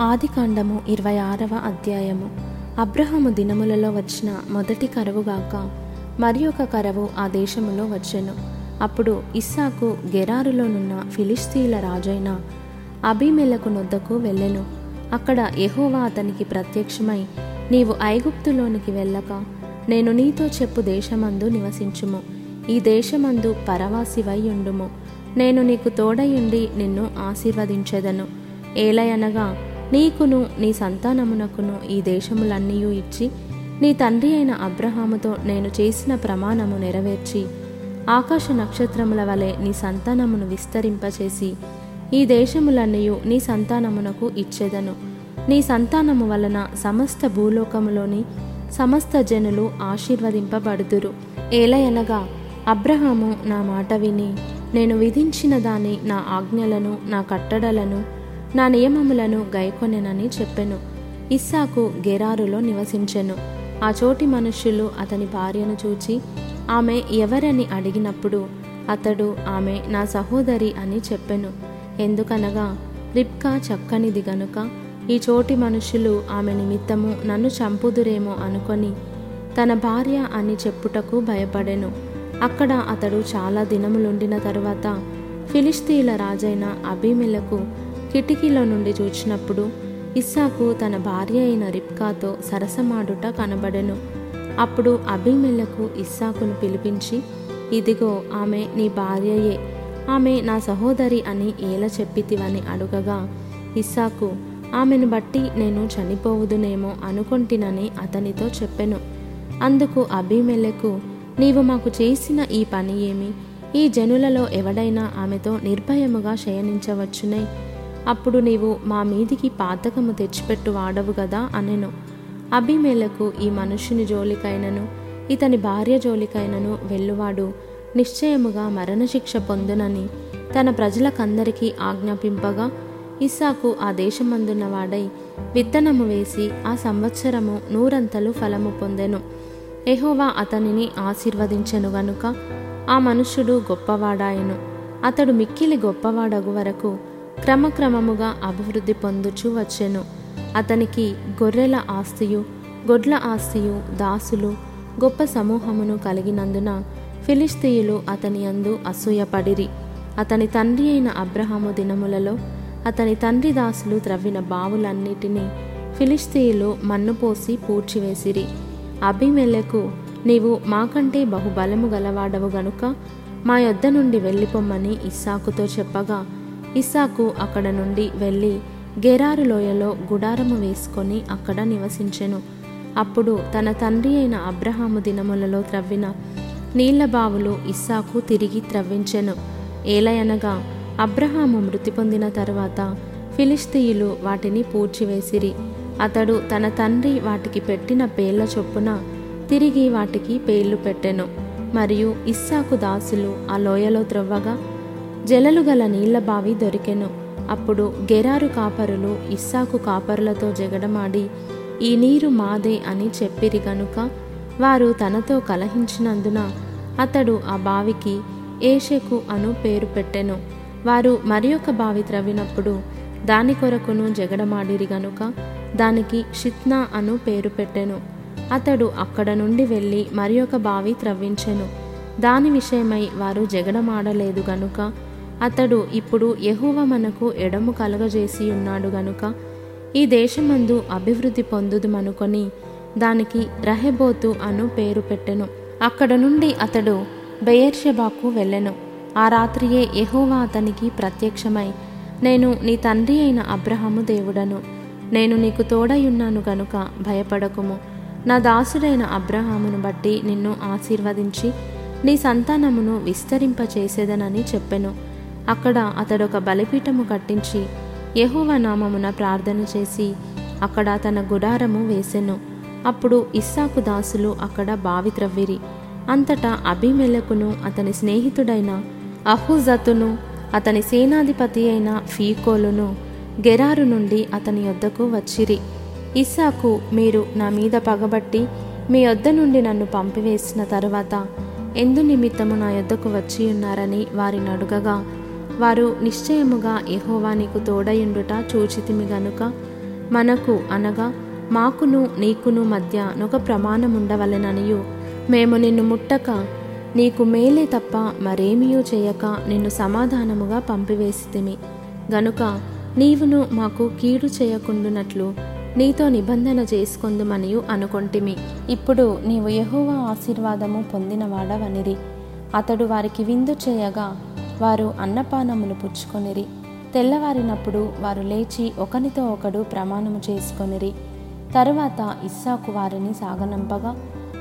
ఆదికాండము ఇరవై ఆరవ అధ్యాయము. అబ్రహము దినములలో వచ్చిన మొదటి కరువుగాక మరి ఒక కరవు ఆ దేశములో వచ్చెను. అప్పుడు ఇస్సాకు గెరారులోనున్న ఫిలిస్తీన్ల రాజైన అభిమెలకు నొద్దకు వెళ్ళెను. అక్కడ యహోవా అతనికి ప్రత్యక్షమై నీవు ఐగుప్తులోనికి వెళ్ళక నేను నీతో చెప్పు దేశమందు నివసించుము. ఈ దేశమందు పరవాసివై ఉండుము. నేను నీకు తోడయుండి నిన్ను ఆశీర్వదించెదను. ఏలయనగా నీకును నీ సంతానమునకును ఈ దేశములన్నీ ఇచ్చి నీ తండ్రి అయిన అబ్రహాముతో నేను చేసిన ప్రమాణము నెరవేర్చి ఆకాశ నక్షత్రముల వలె నీ సంతానమును విస్తరింపచేసి ఈ దేశములన్నీ నీ సంతానమునకు ఇచ్చేదను. నీ సంతానము వలన సమస్త భూలోకములోని సమస్త జనులు ఆశీర్వదింపబడుదురు. ఏలయనగా అబ్రహాము నా మాట విని నేను విధించిన దాని నా ఆజ్ఞలను నా కట్టడలను నా నియమములను గైకొనెనని చెప్పెను. ఇస్సాకు గెరారులో నివసించెను. ఆ చోటి మనుష్యులు అతని భార్యను చూచి ఆమె ఎవరని అడిగినప్పుడు అతడు ఆమె నా సహోదరి అని చెప్పెను. ఎందుకనగా రిప్కా చక్కనిది గనుక ఈ చోటి మనుషులు ఆమె నిమిత్తము నన్ను చంపుదురేమో అనుకొని తన భార్య అని చెప్పుటకు భయపడెను. అక్కడ అతడు చాలా దినములుండిన తరువాత ఫిలిస్తీన్ల రాజైన అభిమిలకు కిటికీలో నుండి చూచినప్పుడు ఇస్సాకు తన భార్య అయిన రిప్కాతో సరసమాడుట కనబడెను. అప్పుడు అబీమెలకు ఇస్సాకును పిలిపించి ఇదిగో ఆమె నీ భార్యయే. ఆమె నా సహోదరి అని ఏల చెప్పితివని అడుగగా ఇస్సాకు ఆమెను బట్టి నేను చనిపోవుదునేమో అనుకొంటినని అతనితో చెప్పెను. అందుకు అబీమెలకు నీవు మాకు చేసిన ఈ పని ఏమి? ఈ జనులలో ఎవడైనా ఆమెతో నిర్భయముగా శయనించవచ్చునే. అప్పుడు నీవు మా మీదికి పాతకము తెచ్చిపెట్టు వాడవు గదా అనెను. అభిమేలకు ఈ మనుషుని జోలికైనను ఇతని భార్య జోలికైనను వెళ్ళువాడు. నిశ్చయముగా మరణశిక్ష పొందునని తన ప్రజలకందరికీ ఆజ్ఞాపింపగా ఇస్సాకు ఆ దేశమందున్నవాడై విత్తనము వేసి ఆ సంవత్సరము నూరంతలు ఫలము పొందెను. ఎహోవా అతనిని ఆశీర్వదించెను గనుక ఆ మనుష్యుడు గొప్పవాడాయెను. అతడు మిక్కిలి గొప్పవాడగు వరకు క్రమక్రమముగా అభివృద్ధి పొందుచూ వచ్చెను. అతనికి గొర్రెల ఆస్తియు గొడ్ల ఆస్తియు దాసులు గొప్ప సమూహమును కలిగినందున ఫిలిస్తీయులు అతని అందు అసూయపడిరి. అతని తండ్రి అయిన అబ్రహాము దినములలో అతని తండ్రి దాసులు త్రవ్విన బావులన్నిటినీ ఫిలిస్తీయులు మన్నుపోసి పూడ్చివేసిరి. అభిమెలకు నీవు మాకంటే బహుబలము గలవాడవు గనుక మా యొద్ద నుండి వెళ్ళిపోమ్మని ఇస్సాకుతో చెప్పగా ఇస్సాకు అక్కడ నుండి వెళ్ళి గెరారు లోయలో గుడారము వేసుకొని అక్కడ నివసించెను. అప్పుడు తన తండ్రి అయిన అబ్రహాము దినములలో త్రవ్విన నీళ్ళ బావులు ఇస్సాకు తిరిగి త్రవ్వించెను. ఏలయనగా అబ్రహాము మృతి పొందిన తరువాత ఫిలిస్తీయులు వాటిని పూడ్చివేసిరి. అతడు తన తండ్రి వాటికి పెట్టిన పేర్ల చొప్పున తిరిగి వాటికి పేర్లు పెట్టెను. మరియు ఇస్సాకు దాసులు ఆ లోయలో త్రవ్వగా జలలు గల నీళ్ళ బావి దొరికెను. అప్పుడు గెరారు కాపరులు ఇస్సాకు కాపరులతో జగడమాడి ఈ నీరు మాదే అని చెప్పిరి గనుక వారు తనతో కలహించినందున అతడు ఆ బావికి ఏషెకు అను పేరు పెట్టెను. వారు మరి ఒక బావి త్రవ్వినప్పుడు దాని కొరకును జగడమాడిరి గనుక దానికి షిత్నా అను పేరు పెట్టెను. అతడు అక్కడ నుండి వెళ్ళి మరి ఒక బావి త్రవ్వించెను. దాని విషయమై వారు జగడమాడలేదు గనుక అతడు ఇప్పుడు యహోవ మనకు ఎడము కలగజేసి ఉన్నాడు గనుక ఈ దేశమందు అభివృద్ధి పొందుదుమనుకొని దానికి రహెబోతు అను పేరు పెట్టెను. అక్కడ నుండి అతడు బెయర్షెబాకు వెళ్ళెను. ఆ రాత్రియే యహోవా అతనికి ప్రత్యక్షమై నేను నీ తండ్రి అయిన అబ్రహము దేవుడను. నేను నీకు తోడయున్నాను గనుక భయపడకుము. నా దాసుడైన అబ్రహామును బట్టి నిన్ను ఆశీర్వదించి నీ సంతానమును విస్తరింపచేసేదనని చెప్పెను. అక్కడ అతడొక బలిపీఠము కట్టించి యహోవ నామమున ప్రార్థన చేసి అక్కడ తన గుడారము వేసెను. అప్పుడు ఇస్సాకు దాసులు అక్కడ బావి త్రవ్విరి. అంతటా అభిమెలకును అతని స్నేహితుడైన అహుజతును అతని సేనాధిపతి అయిన ఫీకోలును గెరారు నుండి అతని యొద్దకు వచ్చిరి. ఇస్సాకు మీరు నా మీద పగబట్టి మీ యొద్ద నుండి నన్ను పంపివేసిన తరువాత ఎందు నిమిత్తము నా యొద్దకు వచ్చి ఉన్నారని వారిని అడుగగా వారు నిశ్చయముగా ఎహోవా నీకు తోడయుండుట చూచితిమి గనుక. మనకు అనగా మాకును నీకును మధ్య నొక ప్రమాణం ఉండవలెననియు మేము నిన్ను ముట్టక నీకు మేలే తప్ప మరేమియూ చేయక నిన్ను సమాధానముగా పంపివేసితిమి. గనుక నీవును మాకు కీడు చేయకుండునట్లు నీతో నిబంధన చేసుకొందుమనియు అనుకొంటిమి. ఇప్పుడు నీవు ఎహోవా ఆశీర్వాదము పొందినవాడవనిరి. అతడు వారికి విందు చేయగా వారు అన్నపానములు పుచ్చుకొనిరి. తెల్లవారినప్పుడు వారు లేచి ఒకనితో ఒకడు ప్రమాణము చేసుకొనిరి. తరువాత ఇస్సాకు వారిని సాగనంపగా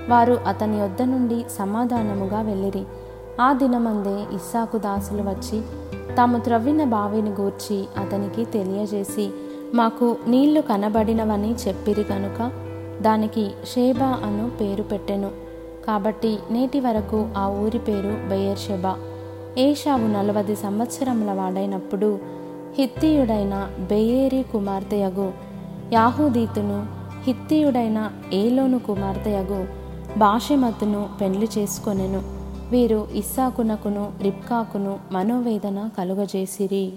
వారు అతని యొద్ద నుండి సమాధానముగా వెళ్ళిరి. ఆ దినమందే ఇస్సాకు దాసులు వచ్చి తాము త్రవ్విన బావిని గూర్చి అతనికి తెలియజేసి మాకు నీళ్ళు కనబడినవని చెప్పిరి కనుక దానికి షేబా అను పేరు పెట్టెను. కాబట్టి నేటి వరకు ఆ ఊరి పేరు బెయర్షెబా. ఏషావు నలవది సంవత్సరముల వాడైనప్పుడు హిత్తీయుడైన బెయేరి కుమార్తెయగు యాహూదీతును హిత్తీయుడైన ఏలోను కుమార్తెయగు బాషెమతును పెండ్లి చేసుకొనెను. వీరు ఇస్సాకునకును రిబ్కాకును మనోవేదన కలుగజేసిరి.